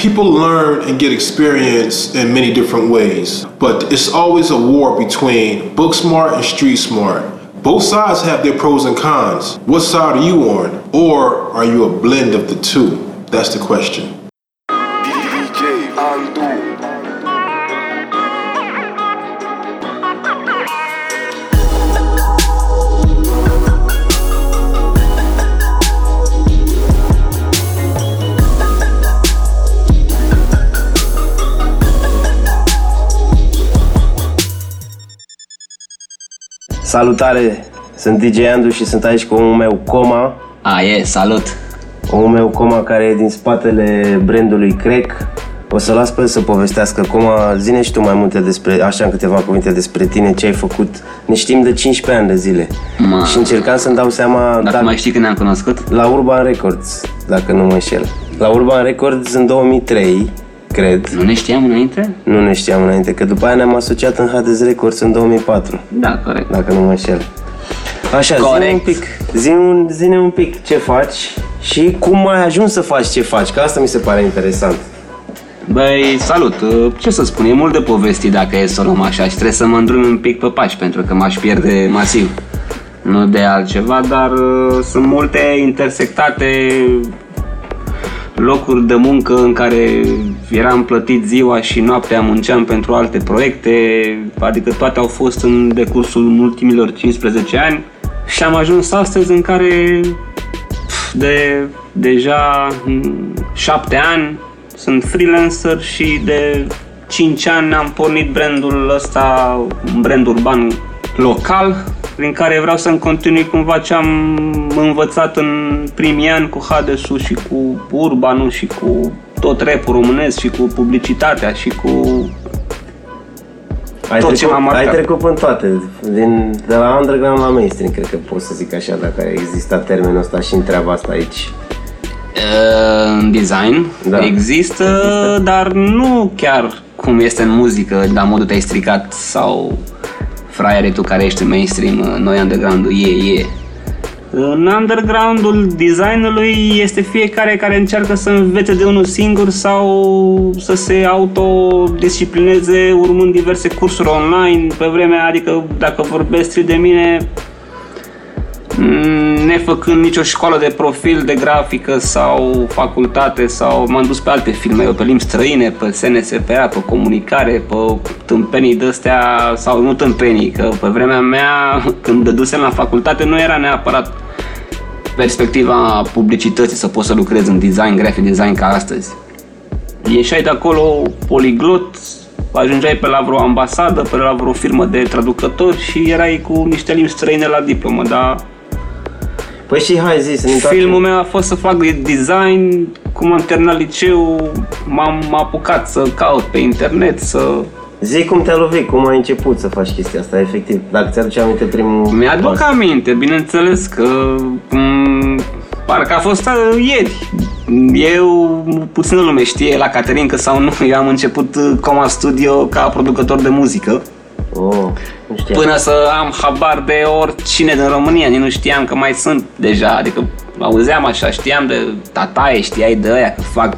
people learn and get experience in many different ways, but it's always a war between book smart and street smart. Both sides have their pros and cons. What side are you on? Or are you a blend of the two? That's the question. Salutare! Sunt DJ Andu și sunt aici cu omul meu Coma. A, e, salut! Omul meu Coma care e din spatele brandului Crack. O să las pe el să povestească. Coma, zine și tu mai multe despre, așa în câteva cuvinte despre tine, ce ai făcut. Ne știm de 15 ani de zile. Ma. Și încercam să-mi dau seama Dacă mai știi când ne-am cunoscut? la Urban Records, dacă nu mă înșel. La Urban Records în 2003, cred. Nu ne știam înainte? Nu ne știam înainte, că după aia ne-am asociat în Hades Records în 2004. Da, corect. dacă nu mă înșel. Așa, zi Corect. un pic, zi un, zine un pic ce faci și cum ai ajuns să faci ce faci, că asta mi se pare interesant. Băi, salut! Ce să spun, e mult de povesti dacă e să o luăm așa și trebuie să mă îndrum un pic pe pași pentru că m-aș pierde masiv. Nu de altceva, dar uh, sunt multe intersectate locuri de muncă în care eram plătit ziua și noaptea munceam pentru alte proiecte, adică toate au fost în decursul ultimilor 15 ani și am ajuns astăzi în care pf, de deja mm, 7 ani sunt freelancer și de 5 ani am pornit brandul ăsta, un brand urban local, prin care vreau să-mi continui cumva ce am învățat în primii ani cu Hadesul și cu urbanul și cu tot rap românesc și cu publicitatea și cu Ai Tot ce trecut, m-a marcat. ai trecut în toate, din, de la underground la mainstream, cred că pot să zic așa, dacă exista termenul ăsta și în treaba asta aici. Uh, în design Da. există, Există. dar nu chiar cum este în muzică, la modul te-ai stricat sau fraiere tu care ești în mainstream, uh, noi underground-ul e, e. În undergroundul designului este fiecare care încearcă să învețe de unul singur sau să se autodisciplineze urmând diverse cursuri online pe vremea, adică dacă vorbesc strict de mine, Mm, nefăcând nicio școală de profil de grafică sau facultate sau m-am dus pe alte filme, eu pe limbi străine, pe SNSPA, pe comunicare, pe tâmpenii de-astea, sau nu tâmpenii, că pe vremea mea, când dădusem la facultate, nu era neapărat perspectiva publicității să poți să lucrezi în design, graphic design ca astăzi. Ieșai de acolo poliglot, ajungeai pe la vreo ambasadă, pe la vreo firmă de traducători și erai cu niște limbi străine la diplomă, dar Păi și hai zi, să ne întoarcem. filmul meu a fost să fac de design, cum am terminat liceu, m-am apucat să caut pe internet, să... Zi cum te-a lovit, cum ai început să faci chestia asta, efectiv. Dacă ți-aduce aminte primul Mi-aduc pas. aminte, bineînțeles că m- parcă a fost uh, ieri. Eu, puțină lume știe la Caterinca sau nu, eu am început uh, Coma Studio ca producător de muzică. Oh, nu știam. Până să am habar de oricine din România, nici nu știam că mai sunt deja, adică auzeam așa, știam de tataie, știai de aia că fac.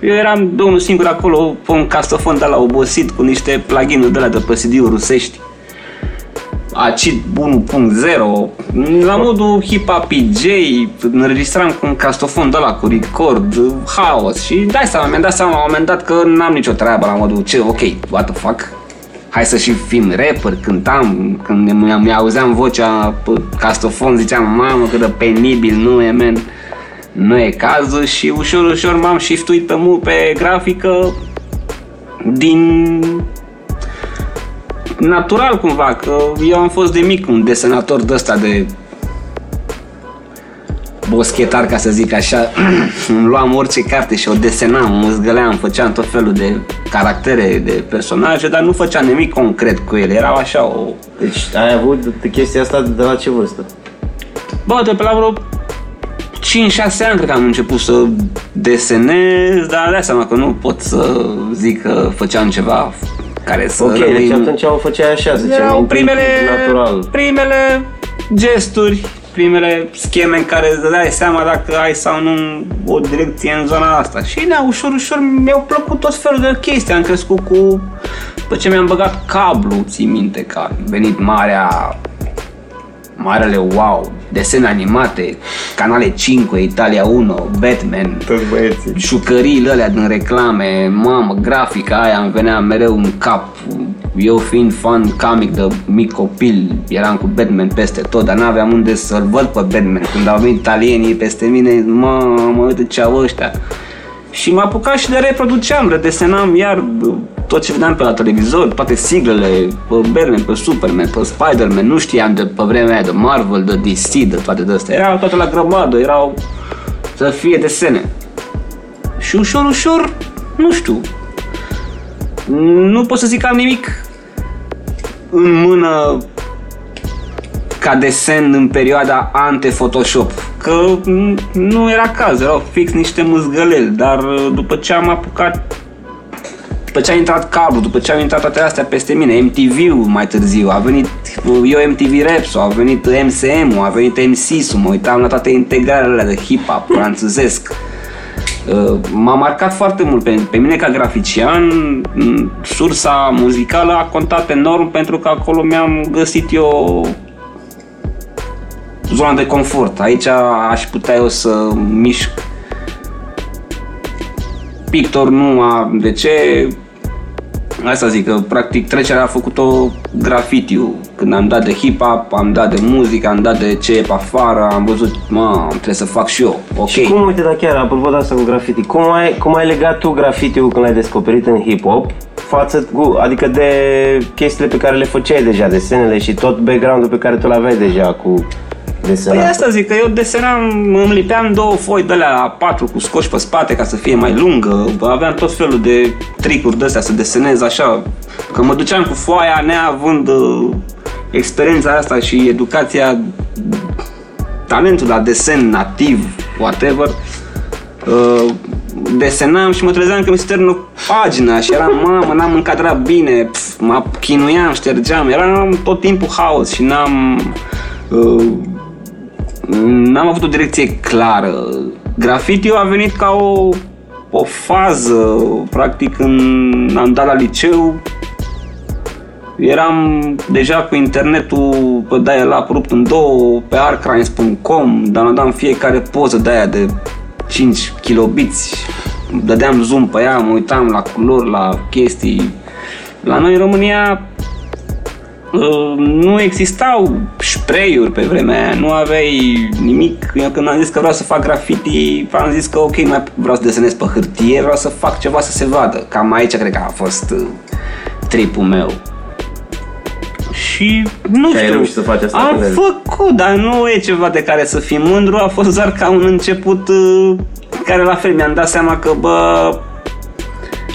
Eu eram de unul singur acolo, pe un castofon de la obosit cu niște plugin-uri de la de pe CD-uri rusești. Acid 1.0, la modul hip-hop PJ, înregistram cu un castofon de la cu record, haos și dai seama, mi-am dat seama la un moment dat că n-am nicio treabă la modul ce, ok, what the fuck, hai să și fim rapper, cântam, când mi- mi-auzeam vocea pe castofon, ziceam, mamă, cât de penibil, nu e, man, nu e cazul și ușor, ușor m-am shiftuit pe, mu- pe grafică din natural cumva, că eu am fost de mic un desenator de ăsta de boschetar, ca să zic așa, îmi luam orice carte și o desenam, mă zgăleam, făceam tot felul de caractere, de personaje, dar nu făceam nimic concret cu ele, erau așa o... Deci ai avut chestia asta de la ce vârstă? Bă, de pe la vreo 5-6 ani cred că am început să desenez, dar dai seama că nu pot să zic că făceam ceva care să Ok, deci rămâi- atunci o făceai așa, să zicem, erau intuitiv, primele, natural. primele gesturi primele scheme în care îți dai seama dacă ai sau nu o direcție în zona asta. Și da, ușor, ușor mi-au plăcut tot felul de chestii. Am crescut cu... După ce mi-am băgat cablu, ții minte că a venit marea marele wow, desene animate, canale 5, Italia 1, Batman, Toți băieții. jucăriile alea din reclame, mamă, grafica aia îmi venea mereu în cap. Eu fiind fan comic de mic copil, eram cu Batman peste tot, dar n-aveam unde să-l văd pe Batman. Când au venit italienii peste mine, mamă, uite ce au ăștia. Și m-a apucat și de reproduceam, redesenam iar tot ce vedeam pe la televizor, toate siglele, pe Batman, pe Superman, pe Spider-Man, nu știam de pe vremea aia de Marvel, de DC, de toate de astea. Erau toate la grămadă, erau să fie desene. Și ușor, ușor, nu știu, nu pot să zic că am nimic în mână ca desen în perioada ante-Photoshop. Că n- nu era caz, erau fix niște mâzgăleli, dar uh, după ce am apucat după ce a intrat cablu, după ce au intrat toate astea peste mine, MTV-ul mai târziu, a venit uh, eu MTV Raps, a venit MCM-ul, a venit MC-ul, mă uitam la toate integralele alea de hip-hop franțuzesc. Uh, M-a marcat foarte mult pe, pe mine ca grafician, m, sursa muzicală a contat enorm pentru că acolo mi-am găsit eu zona de confort. Aici aș putea eu să mișc pictor nu a... De ce? Asta zic, că practic trecerea a făcut-o grafitiu. Când am dat de hip-hop, am dat de muzică, am dat de ce e pe afară, am văzut, mă, trebuie să fac și eu. Ok. Și cum, uite, dar chiar, apropo de asta cu graffiti, cum ai, cum ai legat tu graffiti-ul când l-ai descoperit în hip-hop față cu, adică de chestiile pe care le făceai deja, desenele și tot background-ul pe care tu l-aveai deja cu desenat? Păi asta zic, că eu desenam, îmi lipeam două foi de la patru cu scoși pe spate ca să fie mai lungă, aveam tot felul de tricuri de astea să desenez așa, că mă duceam cu foaia neavând uh, experiența asta și educația, talentul la desen nativ, whatever, uh, desenam și mă trezeam că mi se termină pagina și eram, mamă, n-am încadrat bine, pf, mă chinuiam, ștergeam, eram tot timpul haos și n-am... Uh, n-am avut o direcție clară. Graffiti a venit ca o, o fază, practic când am dat la liceu, eram deja cu internetul pe de la rupt în două, pe arcrimes.com, downloadam fiecare poză de aia de 5 kilobiți, dădeam zoom pe ea, mă uitam la culori, la chestii. La noi în România Uh, nu existau spray-uri pe vremea aia, nu aveai nimic. Eu când am zis că vreau să fac graffiti, am zis că ok, mai vreau să desenez pe hârtie, vreau să fac ceva să se vadă. Cam aici cred că a fost uh, tripul meu. Și nu Și ai știu, reușit să faci asta am cu ele. făcut, dar nu e ceva de care să fii mândru, a fost doar ca un început uh, care la fel mi-am dat seama că bă,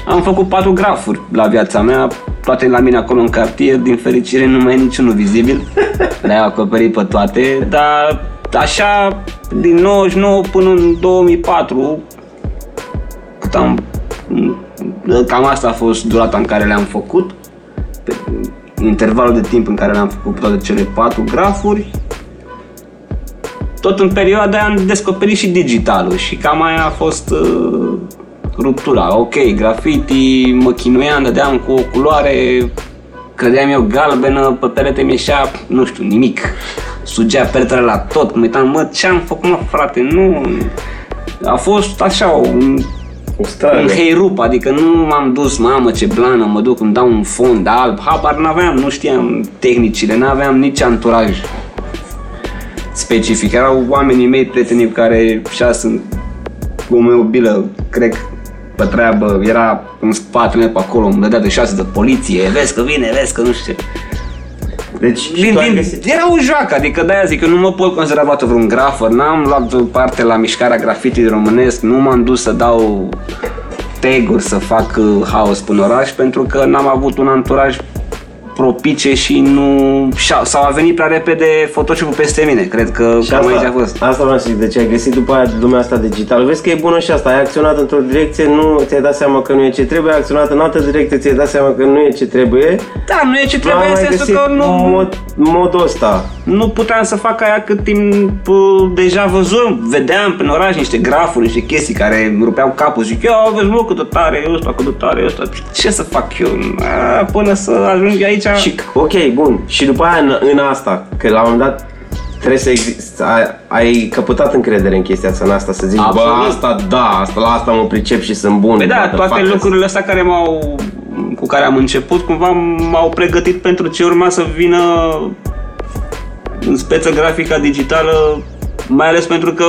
am făcut patru grafuri la viața mea, toate la mine acolo în cartier, din fericire nu mai e niciunul vizibil, le-am acoperit pe toate, dar așa din 99 până în 2004, cât am, cam asta a fost durata în care le-am făcut, pe intervalul de timp în care le-am făcut toate cele patru grafuri, tot în perioada aia am descoperit și digitalul și cam aia a fost uh, ruptura. Ok, graffiti, mă chinuiam, dădeam cu o culoare, credeam eu galbenă, pe perete mi ieșea, nu știu, nimic. Sugea peretele la tot, mă uitam, mă, ce-am făcut, mă, frate, nu... A fost așa, un, O stradă. un heirup, adică nu m-am dus, mamă, ce blană, mă duc, îmi dau un fond alb, habar n-aveam, nu știam tehnicile, n-aveam nici anturaj specific. Erau oamenii mei, prietenii care și sunt cu o mobilă, cred, pe treabă, era în spatele meu pe acolo, îmi dădea de șase de poliție, vezi că vine, vezi că nu știu ce. Deci, și Din, tu ai din, găsit... era o joacă, adică de-aia zic că nu mă pot considera vreodată vreun grafăr, n-am luat parte la mișcarea graffiti românesc, nu m-am dus să dau tag să fac uh, haos până oraș, pentru că n-am avut un anturaj propice și nu... și-a- sau a venit prea repede Photoshop-ul peste mine. Cred că Și cam aici a asta, fost. asta vreau să zic, de ce ai găsit după aia lumea asta digitală. Vezi că e bună și asta, ai acționat într-o direcție, nu ți-ai dat seama că nu e ce trebuie, ai acționat în altă direcție, ți-ai dat seama că nu e ce trebuie. Da, nu e ce Nu trebuie ai în mai sensul găsit că nu, mod, modul ăsta. nu puteam să fac aia cât timp uh, deja văzut, vedeam prin oraș niște grafuri, niște chestii care îmi rupeau capul. Zic, eu vezi mă cât de tare e ăsta, cât de tare e ăsta. Ce să fac eu? A, până să ajung aici... Și, ok, bun. Și după aia în, în asta, că la un moment dat trebuie să existe, ai, ai căpătat încredere în chestia asta, în asta, să zici, Absolut. bă, asta da, asta, la asta mă pricep și sunt bun. Păi da, gata, toate fac lucrurile astea care m-au, cu care am început, cumva m-au pregătit pentru ce urma să vină în speță grafica digitală, mai ales pentru că,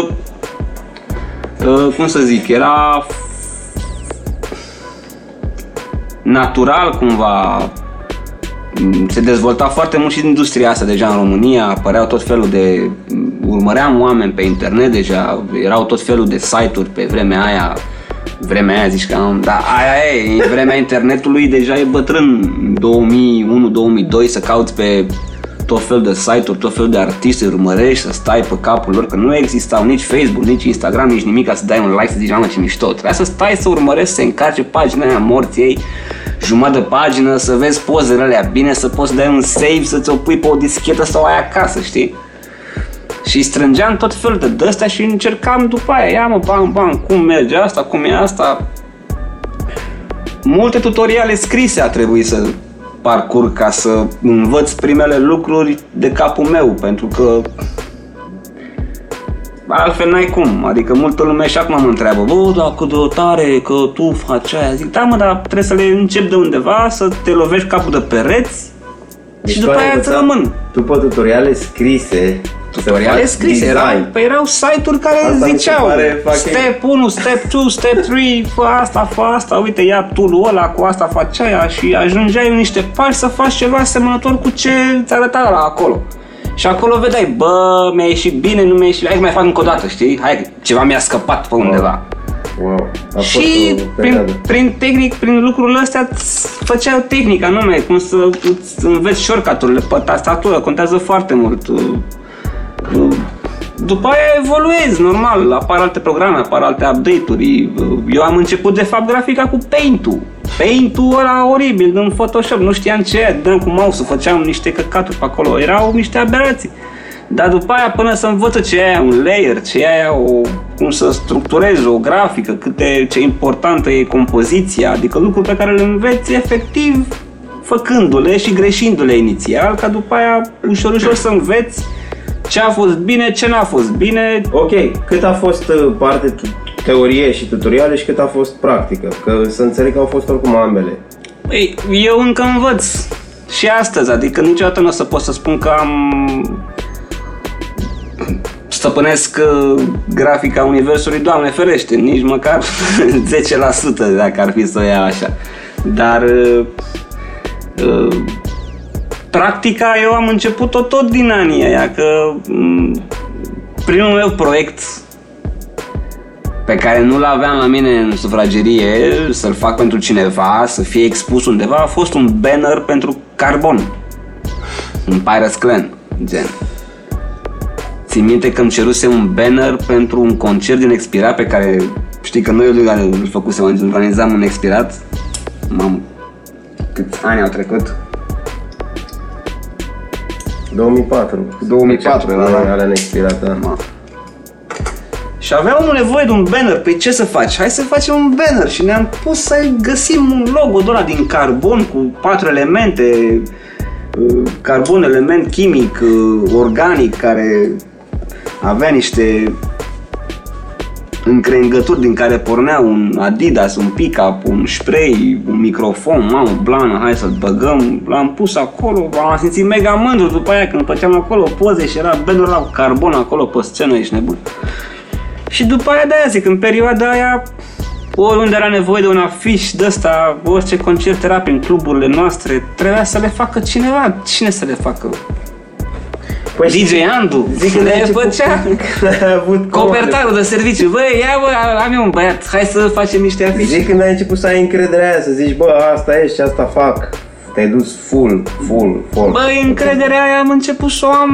uh, cum să zic, era natural cumva se dezvolta foarte mult și industria asta deja în România, apăreau tot felul de... urmăream oameni pe internet deja, erau tot felul de site-uri pe vremea aia, vremea aia zici că am, dar aia e, în vremea internetului deja e bătrân, 2001-2002 să cauți pe tot fel de site-uri, tot fel de artiști, îi urmărești, să stai pe capul lor, că nu existau nici Facebook, nici Instagram, nici nimic ca să dai un like să zici, mamă ce mișto. Trebuia să stai să urmărești, să încarce pagina aia morții ei, jumătate de pagină, să vezi pozele alea bine, să poți să dai un save, să ți-o pui pe o dischetă sau ai acasă, știi? Și strângeam tot felul de dăstea și încercam după aia, ia mă, bam, bam, cum merge asta, cum e asta. Multe tutoriale scrise a trebuit să parcurg ca să învăț primele lucruri de capul meu, pentru că altfel n-ai cum. Adică multă lume și acum mă întreabă, bă, dar cât de tare că tu faci aia. Zic, da mă, dar trebuie să le încep de undeva, să te lovești capul de pereți Deci și tu după ai aia îți învățat rămân. După tutoriale scrise, să Tutoriale faci scrise, erau, design. păi erau site-uri care Asta mi se ziceau pare fucking- Step 1, Step 2, Step 3, fă asta, fă asta, uite, ia tool ăla, cu asta faci aia și ajungeai în niște pași să faci ceva asemănător cu ce ți arăta la acolo. Și acolo vedeai, bă, mi-a ieșit bine, nu mi-a ieșit bine, hai că mai fac încă o dată, știi? Hai, că ceva mi-a scăpat pe undeva. Wow, a fost Și o prin, perioadă. prin tehnic, prin lucrurile astea îți făceau tehnica, nume, cum să îți înveți shortcut-urile pe tastatură, contează foarte mult. Uh, uh, După aia evoluezi, normal, apar alte programe, apar alte update-uri. Uh, Eu am început de fapt grafica cu Paint-ul. Paint-ul ăla oribil din Photoshop, nu știam ce e, dăm cu mouse făceam niște căcaturi pe acolo, erau niște aberații. Dar după aia până să învăță ce e aia un layer, ce e aia o, cum să structurezi o grafică, cât de, ce importantă e compoziția, adică lucruri pe care le înveți efectiv făcându-le și greșindu-le inițial, ca după aia ușor, ușor să înveți ce a fost bine, ce n-a fost bine. Ok, cât a fost uh, parte tu- teorie și tutoriale și cât a fost practică? Că să înțeleg că au fost oricum ambele. Păi, eu încă învăț și astăzi, adică niciodată nu o să pot să spun că am stăpânesc uh, grafica universului, Doamne ferește, nici măcar 10% dacă ar fi să o iau așa. Dar uh, uh, practica eu am început-o tot din anii aia, că mm, primul meu proiect pe care nu-l aveam la mine în sufragerie, să-l fac pentru cineva, să fie expus undeva, a fost un banner pentru carbon. Un Pirates Clan, gen. Țin minte că îmi ceruse un banner pentru un concert din expirat pe care știi că noi îl îl făcusem, organizam un expirat. Mamă, câți ani au trecut? 2004. 2004 era, da. Alea neexpirate, da. Ma. Și aveam nevoie de un banner. Păi ce să faci? Hai să facem un banner. Și ne-am pus să găsim un logo de ăla din carbon cu patru elemente. uh, Carbon, element chimic, uh, organic, care avea niște încrengături din care pornea un Adidas, un pick-up, un spray, un microfon, mamă, blană, hai să-l băgăm, l-am pus acolo, am simțit mega mândru după aia când făceam acolo poze și era bannerul ăla cu carbon acolo pe scenă, ești nebun. Și după aia de-aia zic, în perioada aia, oriunde era nevoie de un afiș de ăsta, orice concert era prin cluburile noastre, trebuia să le facă cineva. Cine să le facă? Păi DJ Andu, Zic că le de făcea. ai avut Copertarul de serviciu, băi, ia bă, am eu un băiat, hai să facem niște afișe. Zic când ai început să ai încrederea aia, să zici, bă, asta e și asta fac. Te-ai dus full, full, full. Băi, încrederea aia am început să o am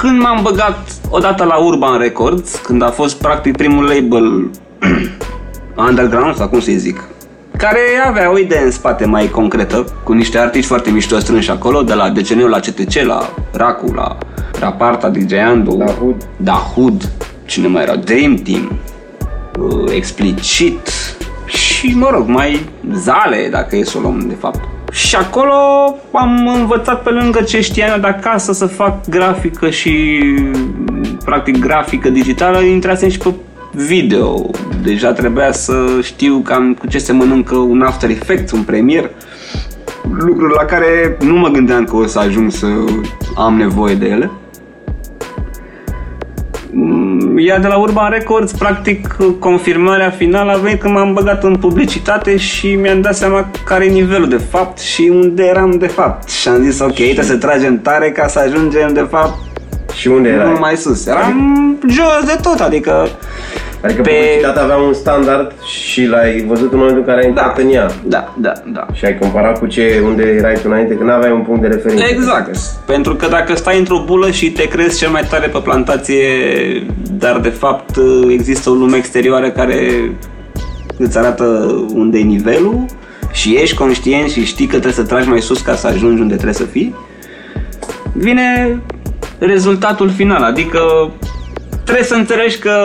când m-am băgat odată la Urban Records, când a fost practic primul label underground, sau cum să zic, care avea o idee în spate mai concretă, cu niște artiști foarte mișto strânși acolo, de la DCN la CTC, la Racu, la Raparta, DJ Andu, Da Hood. Da Hood, cine mai era, Dream Team, uh, Explicit și, mă rog, mai Zale, dacă e să o luăm, de fapt. Și acolo am învățat pe lângă ce știam eu de acasă să fac grafică și practic grafică digitală, intrasem și pe video. Deja trebuia să știu cam cu ce se mănâncă un After Effects, un Premiere lucruri la care nu mă gândeam că o să ajung să am nevoie de ele. Mm, Ea de la Urban Records, practic, confirmarea finală a venit când m-am băgat în publicitate și mi-am dat seama care e nivelul de fapt și unde eram de fapt. Și am zis, ok, trebuie să tragem tare ca să ajungem de fapt Și unde erai? mai sus. Eram jos de tot, adică Adică pe- publicitatea avea un standard și l-ai văzut în momentul în care ai intrat în ea. da, da, da. Și ai comparat cu ce, unde erai tu înainte, când aveai un punct de referință. Exact. Pentru că dacă stai într-o bulă și te crezi cel mai tare pe plantație, dar de fapt există o lume exterioară care îți arată unde e nivelul și ești conștient și știi că trebuie să tragi mai sus ca să ajungi unde trebuie să fii, vine rezultatul final. Adică trebuie să înțelegi că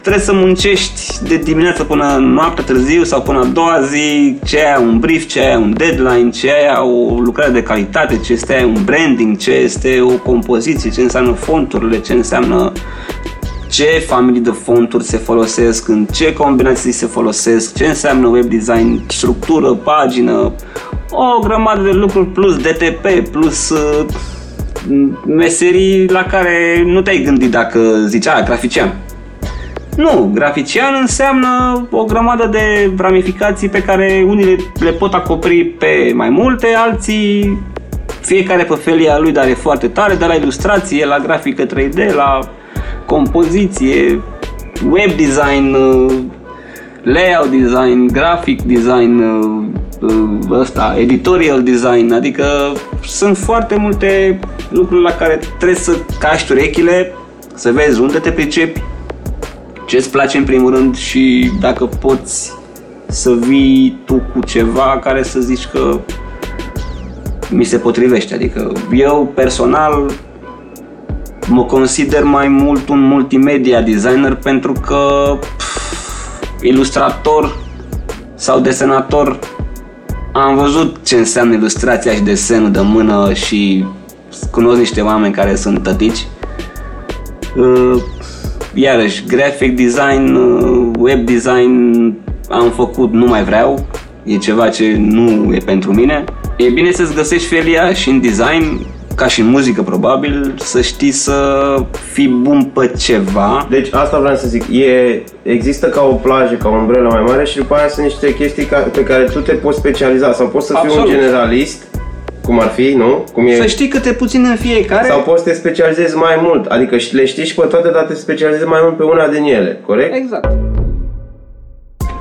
trebuie să muncești de dimineață până noapte târziu sau până a doua zi, ce ai un brief, ce ai un deadline, ce ai o lucrare de calitate, ce este un branding, ce este o compoziție, ce înseamnă fonturile, ce înseamnă ce familii de fonturi se folosesc, în ce combinații se folosesc, ce înseamnă web design, structură, pagină, o grămadă de lucruri plus DTP, plus uh, meserii la care nu te-ai gândit dacă zicea grafician. Nu, grafician înseamnă o grămadă de ramificații pe care unii le, le pot acoperi pe mai multe, alții fiecare pe felia lui, dar e foarte tare, de la ilustrație, la grafică 3D, la compoziție, web design, uh, layout design, graphic design, uh, uh, ăsta, editorial design, adică sunt foarte multe lucruri la care trebuie să caști urechile, să vezi unde te pricepi, ce îți place în primul rând și dacă poți să vii tu cu ceva care să zici că mi se potrivește. Adică eu personal mă consider mai mult un multimedia designer pentru că pf, ilustrator sau desenator am văzut ce înseamnă ilustrația și desenul de mână și cunosc niște oameni care sunt tătici. Uh, Iarăși, graphic design, uh, web design am făcut, nu mai vreau. E ceva ce nu e pentru mine. E bine să-ți găsești felia și în design, ca și în muzică probabil, să știi să fii bun pe ceva. Deci asta vreau să zic, e, există ca o plajă, ca o umbrelă mai mare și după aia sunt niște chestii ca, pe care tu te poți specializa sau poți să fii Absolut. un generalist, cum ar fi, nu? Cum e, Să știi câte puțin în fiecare. sau poți să te specializezi mai mult, adică și- le știi și pe toate, dar te specializezi mai mult pe una din ele, corect? Exact.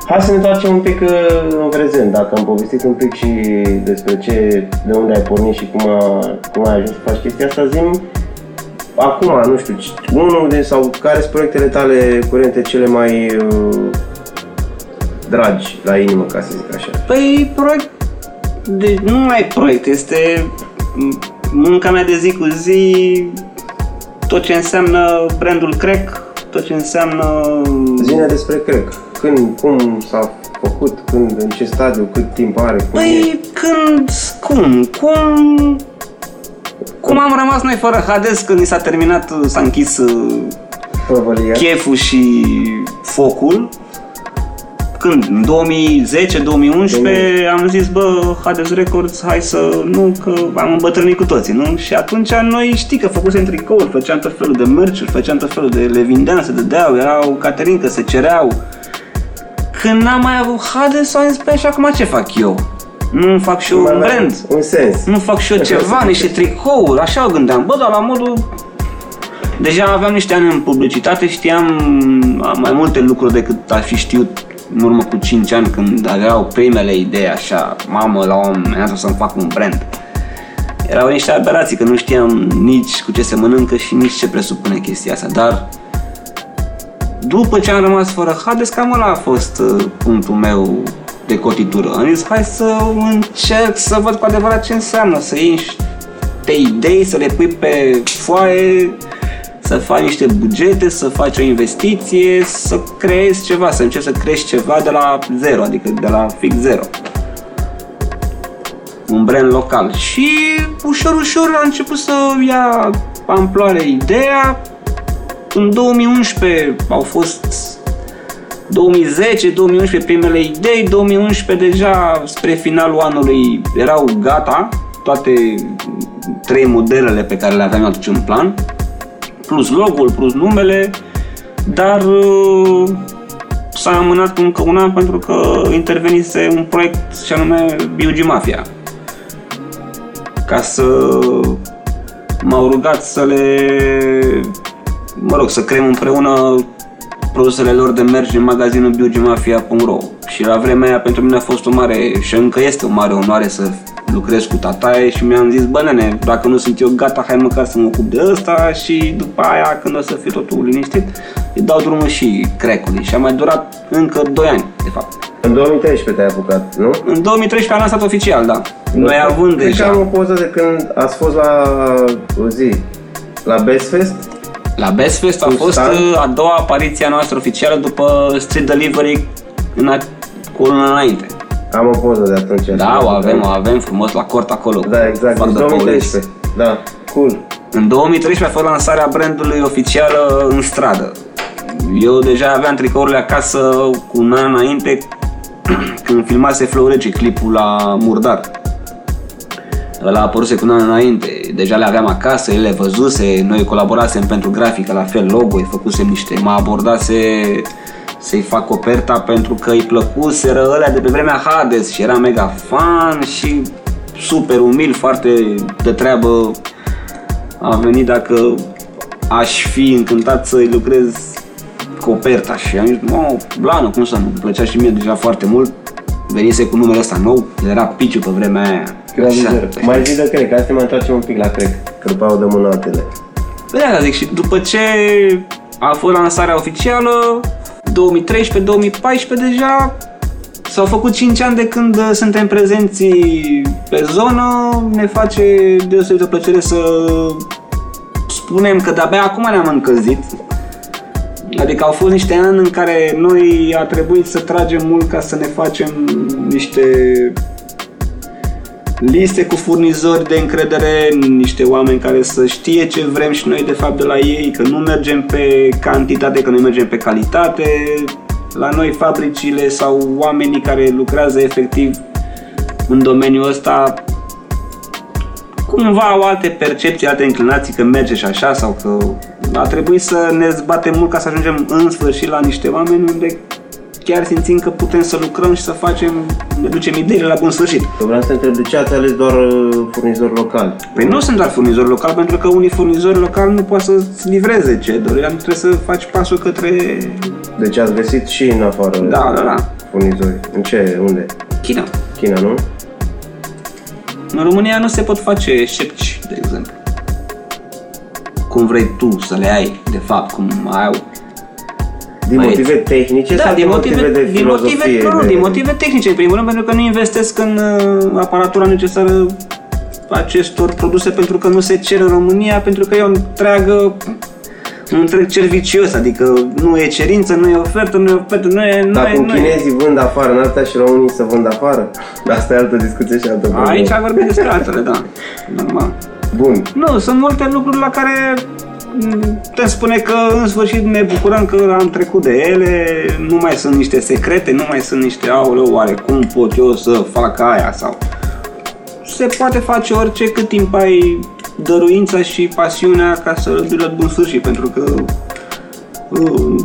Hai să ne întoarcem un pic uh, în prezent, dacă am povestit un pic și despre ce, de unde ai pornit și cum, a, cum ai ajuns să faci chestia asta, zim acum, nu știu, ci- unul din, sau care sunt proiectele tale curente cele mai uh, dragi la inimă, ca să zic așa. Păi, proiect... De, nu mai proiect, este m- munca mea de zi cu zi, tot ce înseamnă brandul Crack, tot ce înseamnă... Zine despre cred. Când, cum s-a făcut, când, în ce stadiu, cât timp are, cum e. Păi, când, cum, cum... Cum am rămas noi fără Hades când ni s-a terminat, s-a închis uh, Prăvălia. cheful și focul. Când? În 2010-2011 am zis, bă, Hades Records, hai să... Nu, că am îmbătrânit cu toții, nu? Și atunci noi știi că făcusem tricouri, făceam tot felul de merch făceam tot felul de... Le vindeam, se dădeau, erau caterincă, se cereau. Când n-am mai avut Hades, am zis, păi și acum ce fac eu? Nu fac și eu Mai un avea brand? Un sens. Nu fac și eu ceva, niște tricouri, așa o gândeam. Bă, dar la modul... Deja aveam niște ani în publicitate, știam mai multe lucruri decât aș fi știut în urmă cu 5 ani când aveau primele idei așa, mamă, la un moment dat o să-mi fac un brand. Erau niște aberații, că nu știam nici cu ce se mănâncă și nici ce presupune chestia asta, dar după ce am rămas fără Hades, cam ăla a fost uh, punctul meu de cotitură. Am zis, hai să încerc să văd cu adevărat ce înseamnă, să ieși niște idei, să le pui pe foaie, să faci niște bugete, să faci o investiție, să creezi ceva, să încerci să crești ceva de la zero, adică de la fix zero. Un brand local. Și ușor, ușor a început să ia amploare ideea. În 2011 au fost 2010, 2011 primele idei, 2011 deja spre finalul anului erau gata toate trei modelele pe care le aveam atunci în plan, plus logo-ul, plus numele, dar uh, s-a amânat încă un an pentru că intervenise un proiect și anume BUG Mafia. Ca să m-au rugat să le mă rog, să creăm împreună produsele lor de merch în magazinul biogimafia.ro și la vremea aia pentru mine a fost o mare și încă este o mare onoare să lucrez cu tataie și mi-am zis, bă nene, dacă nu sunt eu gata, hai măcar să mă ocup de ăsta și după aia, când o să fie totul liniștit, îi dau drumul și crecului și a mai durat încă 2 ani, de fapt. În 2013 te-ai apucat, nu? În 2013 am lansat oficial, da. Noi având Cred că deja... am o poză de când ați fost la o zi, la Best Fest. La Best Fest a Cu fost stand? uh, a doua apariție a noastră oficială după Street Delivery în a, cu un an înainte. Am o poză de atunci. Da, o avem, o avem frumos la cort acolo. Da, exact, Fac deci de police. 2013. Da, cool. În 2013 a fost lansarea brandului oficială în stradă. Eu deja aveam tricourile acasă cu un an înainte când filmase Flow Rece clipul la Murdar. Ăla a apăruse cu un an înainte. Deja le aveam acasă, el le văzuse, noi colaborasem pentru grafică, la fel logo, îi făcusem niște, mă abordase să-i fac oferta pentru că îi plăcuseră ălea de pe vremea Hades și era mega fan și super umil, foarte de treabă a venit dacă aș fi încântat să-i lucrez coperta și am zis, mă, blană, cum să nu, îmi plăcea și mie deja foarte mult, venise cu numele ăsta nou, el era piciu pe vremea aia. Gravizor. Mai zi de cred, hai să ne mai întoarcem un pic la cred, că după aia o dăm în altele. Păi da, zic, și după ce a fost lansarea oficială, 2013-2014 deja, s-au făcut 5 ani de când uh, suntem prezenți pe zonă, ne face deosebită plăcere să spunem că de-abia acum ne-am încălzit. Adică au fost niște ani în care noi a trebuit să tragem mult ca să ne facem niște liste cu furnizori de încredere, niște oameni care să știe ce vrem și noi de fapt de la ei, că nu mergem pe cantitate, că noi mergem pe calitate. La noi fabricile sau oamenii care lucrează efectiv în domeniul ăsta cumva au alte percepții, alte inclinații că merge și așa sau că a trebuit să ne zbatem mult ca să ajungem în sfârșit la niște oameni unde chiar simțim că putem să lucrăm și să facem, ne ducem ideile la bun sfârșit. Eu vreau să te întreb de ce ați ales doar uh, furnizori locali? Păi nu sunt doar furnizori locali, pentru că unii furnizori locali nu pot să-ți livreze ce dorești, adică trebuie să faci pasul către Deci ați găsit și în afară Da, da, da. furnizori. În ce? Unde? China. China, nu? În România nu se pot face șepci, de exemplu. Cum vrei tu să le ai, de fapt, cum au. Din Mai- motive tehnice Da, sau din motive, de din motive, filozofie? nu, nu, de- din motive tehnice, în primul rând, pentru că nu investesc în uh, aparatura necesară acestor produse pentru că nu se cer în România, pentru că e o întreagă un întreg cer vicios, adică nu e cerință, nu e ofertă, nu e ofertă, nu e... Nu Dar e, cum nu e. chinezii vând afară în alta și românii să vând afară? Asta e altă discuție și altă problemă. Aici vorbim despre altele, da. Normal. Bun. Nu, sunt multe lucruri la care m, putem spune că în sfârșit ne bucurăm că am trecut de ele, nu mai sunt niște secrete, nu mai sunt niște aoleu, oare cum pot eu să fac aia? Sau... Se poate face orice cât timp ai dăruința și pasiunea ca să duci la bun sfârșit, pentru că uh,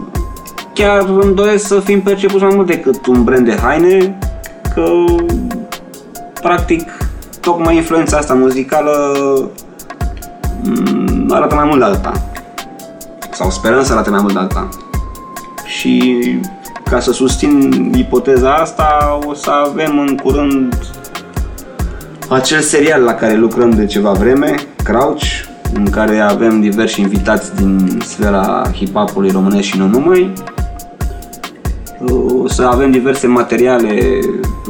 chiar îmi doresc să fim percepuți mai mult decât un brand de haine, că practic tocmai influența asta muzicală mm, arată mai mult de alta. Sau sperăm să arate mai mult de alta. Și ca să susțin ipoteza asta, o să avem în curând acel serial la care lucrăm de ceva vreme, Crouch, în care avem diversi invitați din sfera hip-hopului românesc și nu numai. O să avem diverse materiale,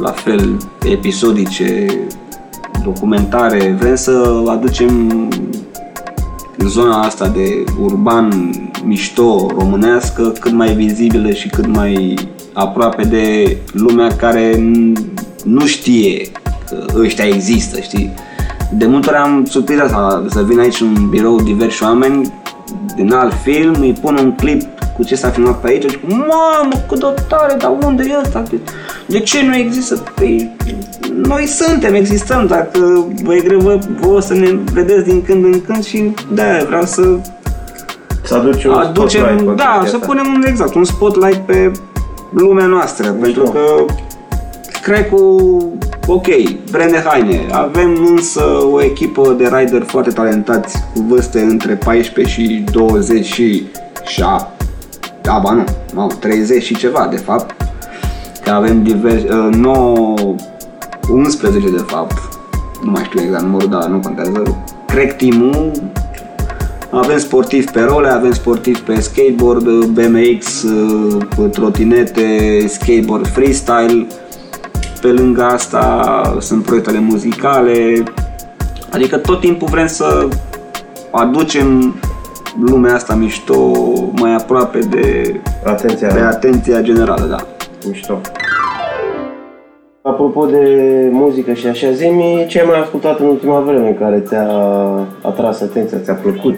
la fel, episodice, documentare. Vrem să aducem zona asta de urban mișto românească cât mai vizibilă și cât mai aproape de lumea care nu știe că ăștia există, știi? De multe ori am surprins asta, să vin aici în birou diversi oameni din alt film, îi pun un clip cu ce s-a filmat pe aici, zic, mamă, cât de tare, dar unde e ăsta? De, de ce nu există? Păi, noi suntem, existăm, dacă vă e greu vă, vă să ne vedeți din când în când și da, vreau să Să aduci un aducem, spotlight pe da, chestia să asta. punem un, exact, un spotlight pe lumea noastră, pentru că cred că ok, brand de haine, avem însă o echipă de rider foarte talentați cu vârste între 14 și 20 și 7, da, ba nu, nu, 30 și ceva de fapt, că avem diversi, uh, 9, 11 de fapt, nu mai știu exact numărul, dar nu contează, cred team avem sportivi pe role, avem sportivi pe skateboard, BMX, uh, trotinete, skateboard freestyle. Pe lângă asta sunt proiectele muzicale. Adică tot timpul vrem să aducem lumea asta mișto mai aproape de, Atenția, de atenția generală, da. mișto. Apropo de muzică și așa, zi ce ai mai ascultat în ultima vreme care ți-a atras atenția, ți-a plăcut?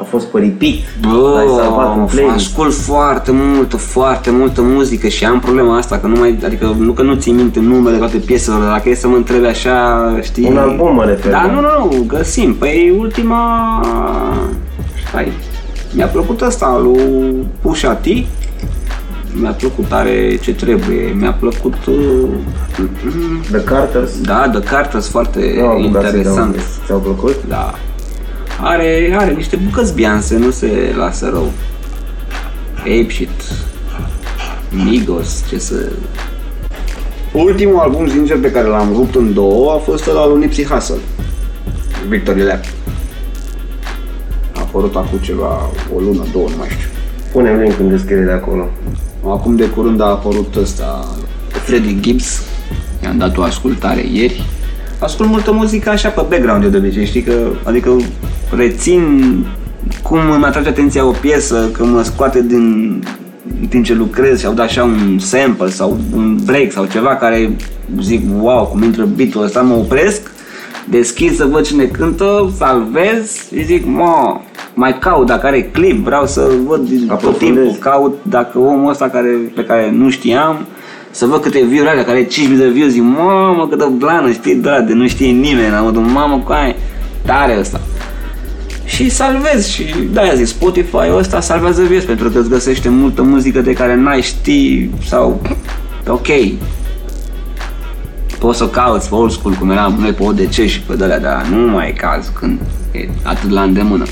A fost pe repeat? L-ai salvat în Bă, playlist? ascult foarte multă, foarte multă muzică și am problema asta, că nu mai, adică nu că nu țin minte numele toate pieselor, dar dacă e să mă întrebi așa, știi... Un album mă refer, Da, da. nu, nu, nu, găsim. Păi ultima... Hai, mi-a plăcut ăsta lui Pusha T. Mi-a plăcut tare ce trebuie. Mi-a plăcut... Uh, The Carters? da, The Carters, foarte Nu am apucat să-i dau interesant. un test. Ți-au plăcut? Da. Are, are niște bucăți bianse, nu se lasă rău. Ape Shit. Migos, ce să... Ultimul album, sincer, pe care l-am rupt în două a fost ăla lui Nipsey Hussle. Victory Lap. A apărut acum ceva, o lună, două, nu mai știu. Punem link în descriere de acolo. Acum de curând a apărut ăsta, Freddie Gibbs. I-am dat o ascultare ieri. Ascult multă muzică așa pe background eu de obicei, știi că, adică rețin cum îmi atrage atenția o piesă, că mă scoate din în timp ce lucrez și au dat așa un sample sau un break sau ceva care zic, wow, cum intră beat-ul ăsta, mă opresc, deschid să văd cine cântă, salvez și zic, mă, mai caut dacă are clip, vreau să văd din tot Aprofundezi. timpul, caut dacă omul ăsta care, pe care nu știam, să văd câte view are, care are 5.000 de views, zic, mamă, câtă blană, știi, da, de nu știe nimeni, la modul, mamă, cu aia, tare ăsta. Și salvez și de-aia zic, Spotify ăsta salvează vieți pentru că îți găsește multă muzică de care n-ai ști sau ok. Poți să cauți pe old school cum eram noi pe ODC și pe de dar nu mai e caz când e atât la îndemână.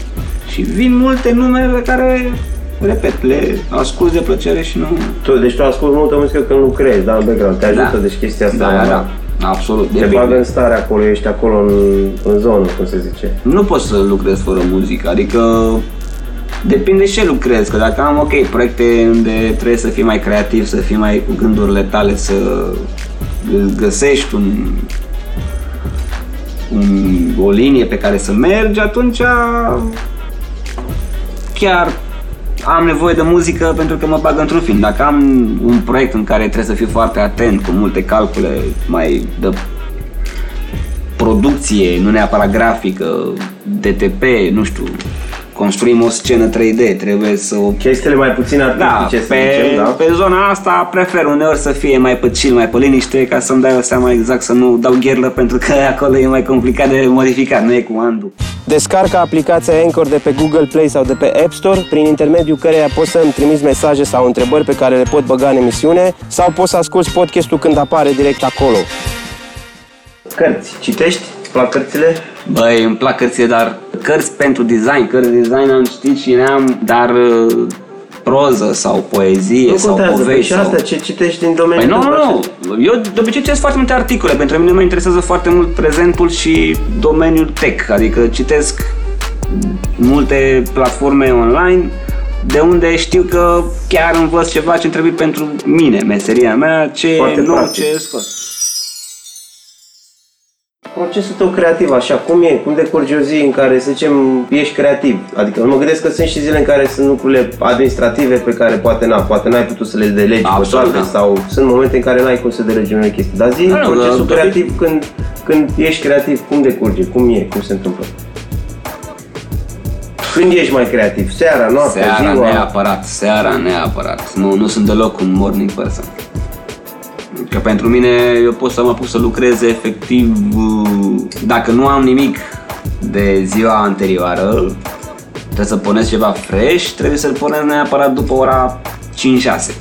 Și vin multe numere pe care, repet, le ascult de plăcere și nu... Tu, deci tu asculti multă muzică când lucrezi, da, în background. Te ajută, deci chestia asta. Da, da, da. Absolut. Te Depinde. bagă în stare acolo, ești acolo în, în zonă, cum se zice. nu poți să lucrezi fără muzică, adică depinde ce lucrezi, că dacă am, ok, proiecte unde trebuie să fii mai creativ, să fii mai cu gândurile tale, să găsești un, un, o linie pe care să mergi, atunci chiar am nevoie de muzică pentru că mă bag într-un film. Dacă am un proiect în care trebuie să fiu foarte atent, cu multe calcule mai de producție, nu neapărat grafică, DTP, nu știu, construim o scenă 3D, trebuie să o... Chestiile mai puțin Da, artistice, să pe, zicem, da? pe zona asta prefer uneori să fie mai pe chill, mai pe liniște, ca să-mi dai o seama exact să nu dau gherlă, pentru că acolo e mai complicat de modificat, nu e cu Andu. Descarcă aplicația Anchor de pe Google Play sau de pe App Store, prin intermediul căreia poți să îmi trimiți mesaje sau întrebări pe care le pot băga în emisiune sau poți să asculti podcastul când apare direct acolo. Cărți. Citești? Plac cărțile? Băi, îmi plac cărțile, dar cărți pentru design, cărți de design am citit și le-am, dar uh, proză sau poezie Nu sau contează, păi povești și sau... asta ce citești din Păi domeniul nu, tău, nu, așa. nu. Eu de obicei citesc foarte multe articole. Pentru mine mă interesează foarte mult prezentul și domeniul tech. Adică citesc multe platforme online de unde știu că chiar învăț ceva ce trebuie pentru mine, meseria mea, ce Foarte nu, practic. ce scot. Procesul tău creativ, așa, cum e? Cum decurge o zi în care, să zicem, ești creativ? Adică mă gândesc că sunt și zile în care sunt lucrurile administrative pe care poate, na, poate n-ai putut să le delegi pe Absolut, toate da. sau sunt momente în care n-ai cum să delegi unele chestii. Dar zi, Da, nu, procesul dar- creativ când, când ești creativ, cum decurge? Cum e? Cum se întâmplă? Când ești mai creativ? Seara, noaptea, Seara ziua? neapărat, seara neapărat. Nu, nu sunt deloc un morning person. Că pentru mine eu pot să mă pun să lucrez efectiv uh, dacă nu am nimic de ziua anterioară, trebuie să puneți ceva fresh, trebuie să-l punem neapărat după ora 5-6.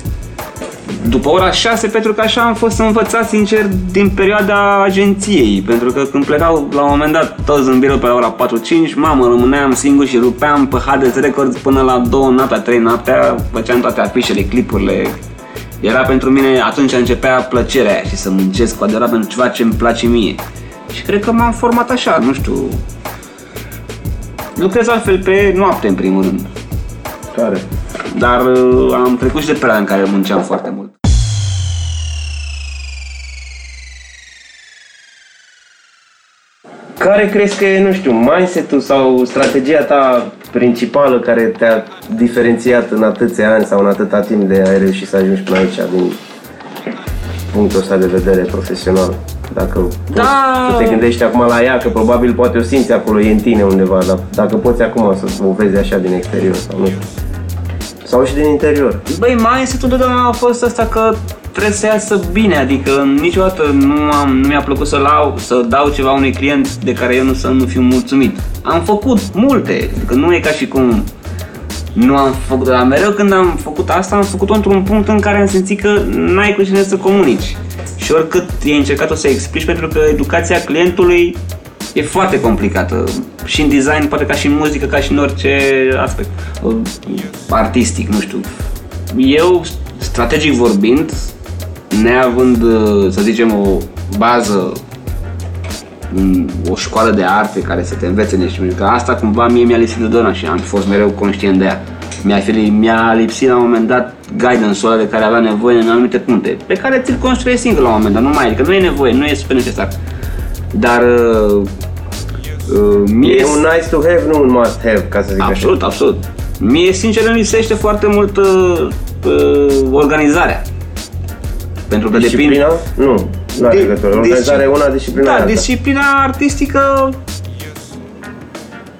După ora 6, pentru că așa am fost învățat, sincer, din perioada agenției. Pentru că când plecau la un moment dat toți în birou pe la ora 4-5, mamă, rămâneam singur și rupeam pe Hades Records până la 2 noaptea, 3 noaptea, făceam toate afișele, clipurile. Era pentru mine, atunci începea plăcerea aia și să muncesc cu adevărat pentru ceva ce îmi place mie. Și cred că m-am format așa, nu știu. Lucrez altfel pe noapte, în primul rând. Care? Dar uh, am trecut și de perioada în care munceam foarte mult. Care crezi că e, nu știu, mindset-ul sau strategia ta principală care te-a diferențiat în atâția ani sau în atâta timp de ai reușit să ajungi până aici din punctul ăsta de vedere profesional? Dacă Da. poți să te gândești acum la ea, că probabil poate o simți acolo, e în tine undeva, dar dacă poți acum să o vezi așa din exterior sau nu știu. Sau și din interior. Băi, mindset-ul întotdeauna a fost asta că trebuie să iasă bine, adică niciodată nu, am, nu mi-a plăcut să, lau, să dau ceva unui client de care eu nu să nu fiu mulțumit. Am făcut multe, adică nu e ca și cum nu am făcut, dar mereu când am făcut asta, am făcut-o într-un punct în care am simțit că n-ai cu cine să comunici. Și oricât e încercat o să explici, pentru că educația clientului e foarte complicată. Și în design, poate ca și în muzică, ca și în orice aspect. Uh, Artistic, nu știu. Eu, strategic vorbind, neavând, uh, să zicem, o bază în o școală de arte care să te învețe niște că asta cumva mie mi-a lipsit de dona și am fost mereu conștient de ea. Mi-a, fi, mi-a lipsit la un moment dat guidance-ul ăla de care avea nevoie în anumite puncte, pe care ți-l construiești singur la un moment dat, nu mai, adică nu e nevoie, nu e super necesar. Dar uh, uh, mie E un nice to have, nu un must have, ca să zic Absolut, absolut. Mie, sincer, îmi lipsește foarte mult uh, uh, organizarea. Pentru că așa. depinde... Disciplina? Nu, nu are legătură. Organizarea e una, disciplina e Da, alta. disciplina artistică...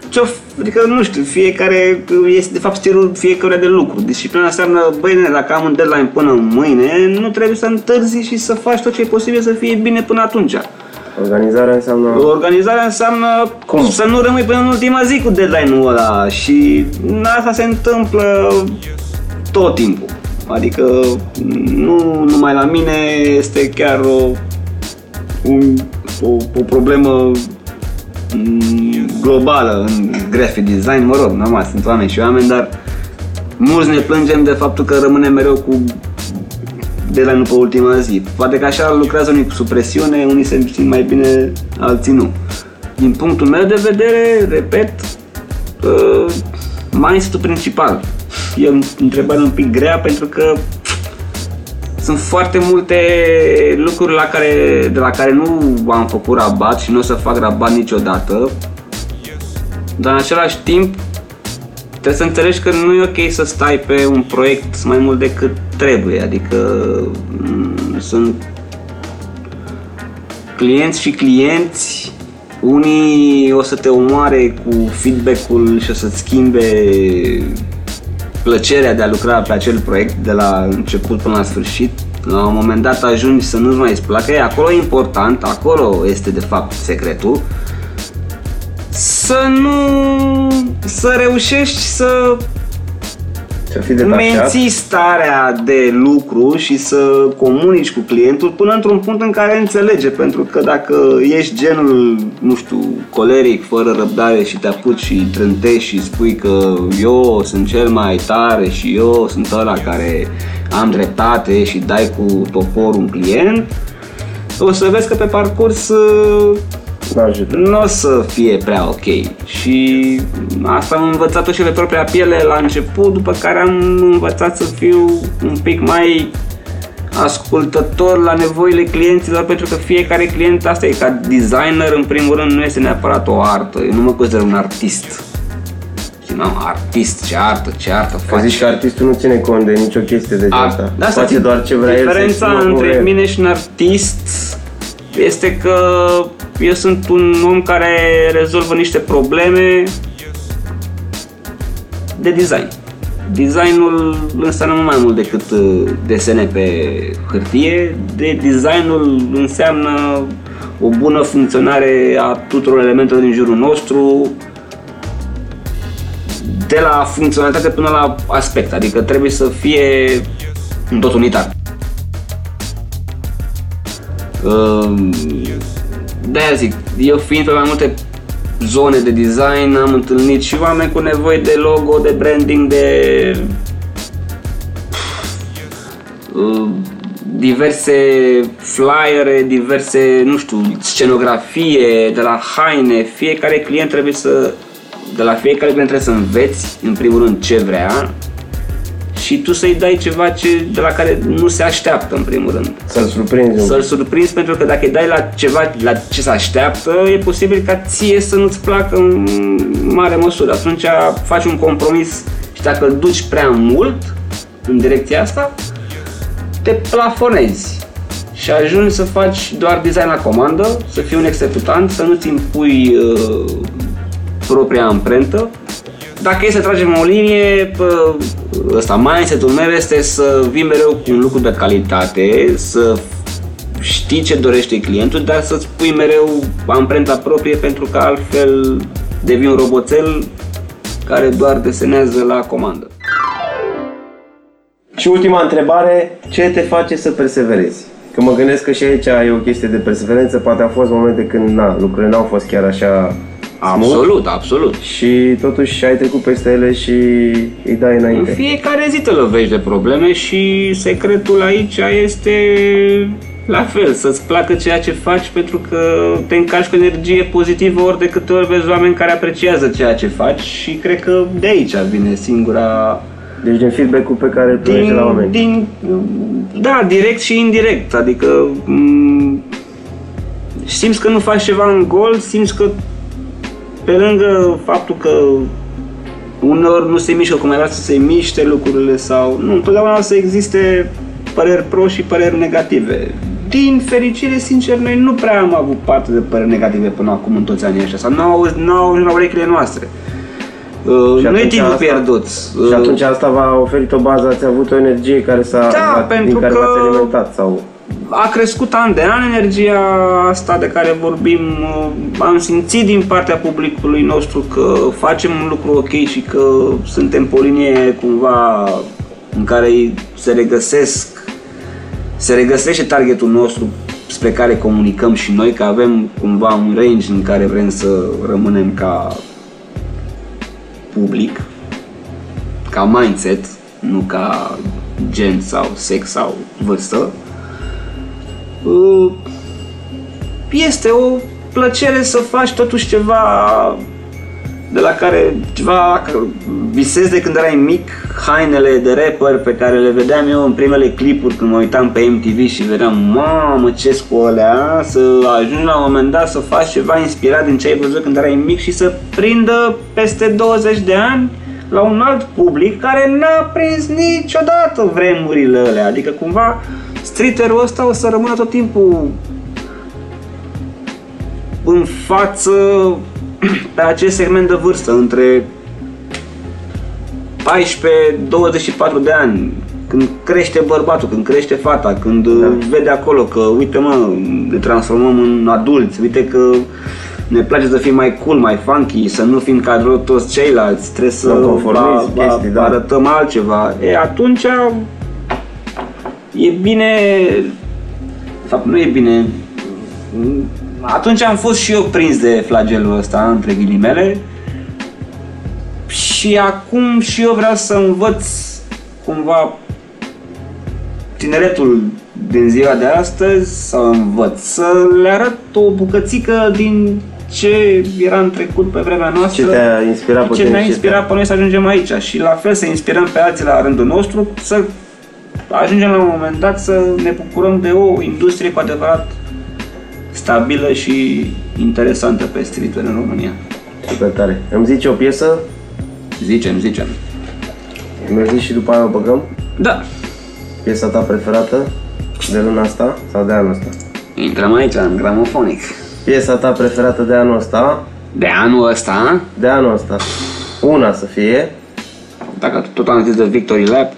Ce adică, nu știu, fiecare este de fapt stilul fiecare de lucru. Disciplina înseamnă, băi, nene, dacă am un deadline până mâine, nu trebuie să întârzi și să faci tot ce e posibil să fie bine până atunci. Organizarea înseamnă... Organizarea înseamnă Cum? să nu rămâi până în ultima zi cu deadline-ul ăla și asta se întâmplă tot timpul. Adică nu numai la mine este chiar o, un, o, o problemă mm, globală în graphic design, mă rog, normal, sunt oameni și oameni, dar mulți ne plângem de faptul că rămânem mereu cu deadline-ul pe ultima zi. Poate că așa lucrează unii sub presiune, unii se simt mai bine, alții nu. Din punctul meu de vedere, repet, uh, mindset-ul principal. E o întrebare un pic grea pentru că sunt foarte multe lucruri la care, de la care nu am făcut rabat și nu o să fac rabat niciodată. Dar în același timp trebuie să înțelegi că nu e ok să stai pe un proiect mai mult decât trebuie. Adică m, sunt clienți și clienți unii o să te omoare cu feedback-ul și o să-ți schimbe plăcerea de a lucra pe acel proiect de la început până la sfârșit. La un moment dat ajungi să nu-ți mai îți placă, e acolo e important, acolo este de fapt secretul. Să nu... să reușești să Să fii detașat. menții starea de lucru și să comunici cu clientul până într-un punct în care înțelege, pentru că dacă ești genul, nu știu, coleric, fără răbdare și te apuci și trântești și spui că eu sunt cel mai tare și eu sunt ăla care am dreptate și dai cu toporul un client, o să vezi că pe parcurs uh, Nu ajută. nu o să fie prea ok. Și asta am învățat-o și pe propria piele la început, după care am învățat să fiu un pic mai ascultător la nevoile clienților pentru că fiecare client, asta e ca designer în primul rând nu este neapărat o artă, eu nu mă consider un artist. Și nu, artist, ce artă, ce artă Că faci. zici că artistul nu ține cont de nicio chestie de A- asta. de asta Face zic, doar ce vrea el să Diferența exprimă între cum vrea el. mine și un artist este că eu sunt un om care rezolvă niște probleme de design. Designul înseamnă mult mai mult decât uh, desene pe hârtie. De designul înseamnă o bună funcționare a tuturor elementelor din jurul nostru, de la funcționalitate până la aspect, adică trebuie să fie un tot unitar. Um, De-aia zic, eu fiind pe mai multe zone de design, am întâlnit și oameni cu nevoie de logo, de branding, de uh, diverse flyere, diverse, nu știu, scenografie, de la haine, fiecare client trebuie să, de la fiecare client trebuie să înveți, în primul rând, ce vrea și tu să-i dai ceva ce, de la care nu se așteaptă, în primul rând. Să-l surprinzi un Să-l surprinzi pentru că dacă îi dai la ceva la ce se așteaptă, e posibil ca ție să nu-ți placă în mare măsură. Atunci faci un compromis și dacă îl duci prea mult în direcția asta, te plafonezi și ajungi să faci doar design la comandă, să fii un executant, să nu-ți impui uh, propria amprentă. Dacă e să tragem o linie, pă, ăsta, mindset-ul meu este să vii mereu cu un lucru de calitate, să știi ce dorește clientul, dar să-ți pui mereu amprenta proprie pentru că altfel devii un roboțel care doar desenează la comandă. Și ultima întrebare, ce te face să perseverezi? Că mă gândesc că și aici e o chestie de perseverență, poate au fost momente când na, lucrurile n-au fost chiar așa smooth Absolut, absolut. și totuși ai trecut peste ele și îi dai În înainte. fiecare zi te lovești de probleme și secretul aici este la fel, să-ți placă ceea ce faci pentru că te încarci cu energie pozitivă ori de câte ori vezi oameni care apreciază ceea ce faci și cred că de aici vine singura Deci din feedback-ul pe care îl primești de la oameni. din, da, direct și indirect, adică m- simți că nu faci ceva în gol, simți că pe lângă faptul că uneori nu se mișcă cum ai vrea să se miște lucrurile sau nu, întotdeauna o să existe păreri pro și păreri negative. Din fericire, sincer, noi nu prea am avut parte de păreri negative până acum în toți anii ăștia, sau nu au, nu au ajuns la urechile noastre. Uh, Și nu e atunci timpul asta- pierdut. Și Uh, atunci asta v-a oferit o bază, ați avut o energie care s-a, Da, din pentru care că- v-ați alimentat sau... a crescut an de an energia asta de care vorbim. uh, Am simțit din partea publicului nostru că facem un lucru ok și că suntem pe o linie cumva în care se regăsesc se regăsește targetul nostru spre care comunicăm și noi, că avem cumva un range în care vrem să rămânem ca public, ca mindset, nu ca gen sau sex sau vârstă. Uh, Este o plăcere să faci totuși ceva de la care ceva visezi de când erai mic, hainele de rapper pe care le vedeam eu în primele clipuri când mă uitam pe MTV și vedeam, mamă, ce cu alea, să ajungi la un moment dat să faci ceva inspirat din ce ai văzut când erai mic și să prindă peste 20 de ani la un alt public care n-a prins niciodată vremurile alea. Adică cumva streeterul ăsta o să rămână tot timpul în față pe acest segment de vârstă, între 14-24 de ani, când crește bărbatul, când crește fata, când da. vede acolo că, uite mă, ne transformăm în adulți, uite că ne place să fim mai cool, mai funky, să nu fim ca rău toți ceilalți, trebuie să Non-conformism, chestii, da. arătăm altceva. E, atunci e bine, de fapt nu e bine, atunci am fost și eu prins de flagelul ăsta, între ghilimele, și acum și eu vreau să învăț cumva tineretul din ziua de astăzi să învăț, să le arăt o bucățică din ce era în trecut pe vremea noastră. Ce te-a inspirat pe Ce tine ne-a și inspirat pe noi să ajungem aici și la fel să inspirăm pe alții la rândul nostru să ajungem la un moment dat să ne bucurăm de o industrie cu adevărat stabilă și interesantă pe street în România. Super tare. Îmi zici o piesă, Zicem, zicem. mi zici și după aia o băgăm? Da, Piesa ta preferată de luna asta sau de anul ăsta? intrăm aici în gramofonic. Piesa ta preferată de anul ăsta, De anul ăsta, de anul ăsta. Una să fie, dacă tot am zis de Victory Lap,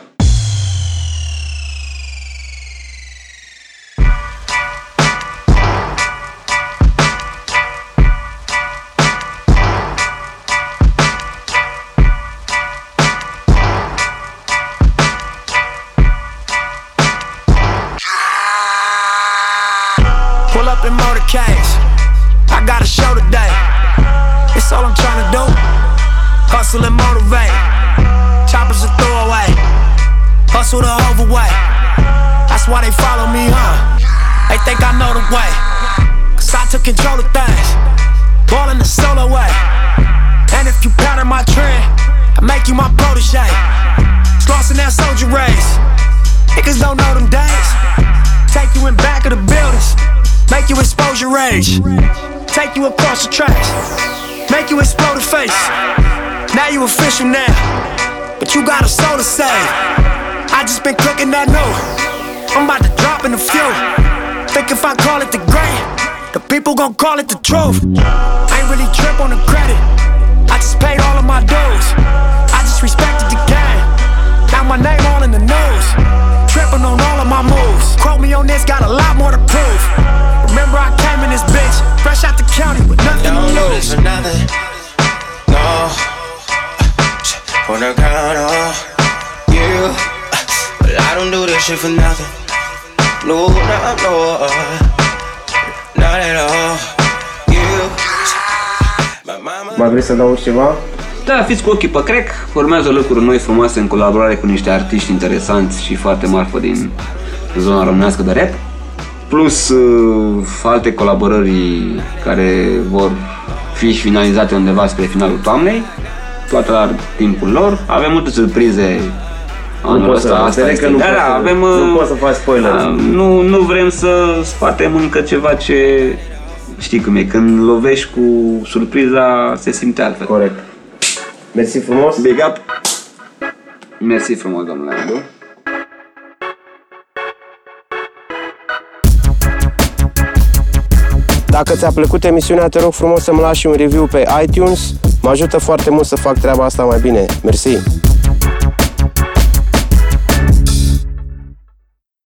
Wanna count on you. But I don't do this shit for nothing. No, no, no. Not at all. You. My mama. mai vrei să adaugi ceva? Da, fiți cu ochii pe crec, urmează lucruri noi frumoase în colaborare cu niște artiști interesanți și foarte marfă din zona românească de rap, plus uh, alte colaborări care vor fi finalizate undeva spre finalul toamnei, toate la timpul lor. Avem multe surprize anul poți să- ăsta. Asta înțeleg este. că nu da, poți da, să- avem, nu uh, poți să faci spoiler. uh, Nu, nu vrem să scoatem încă ceva ce știi cum e, când lovești cu surpriza se simte altfel. Corect. Mersi frumos. Big up! Mersi frumos, domnule Andu. Dacă ți-a plăcut emisiunea, te rog frumos să-mi lași un review pe iTunes. Mă ajută foarte mult să fac treaba asta mai bine. Mersi!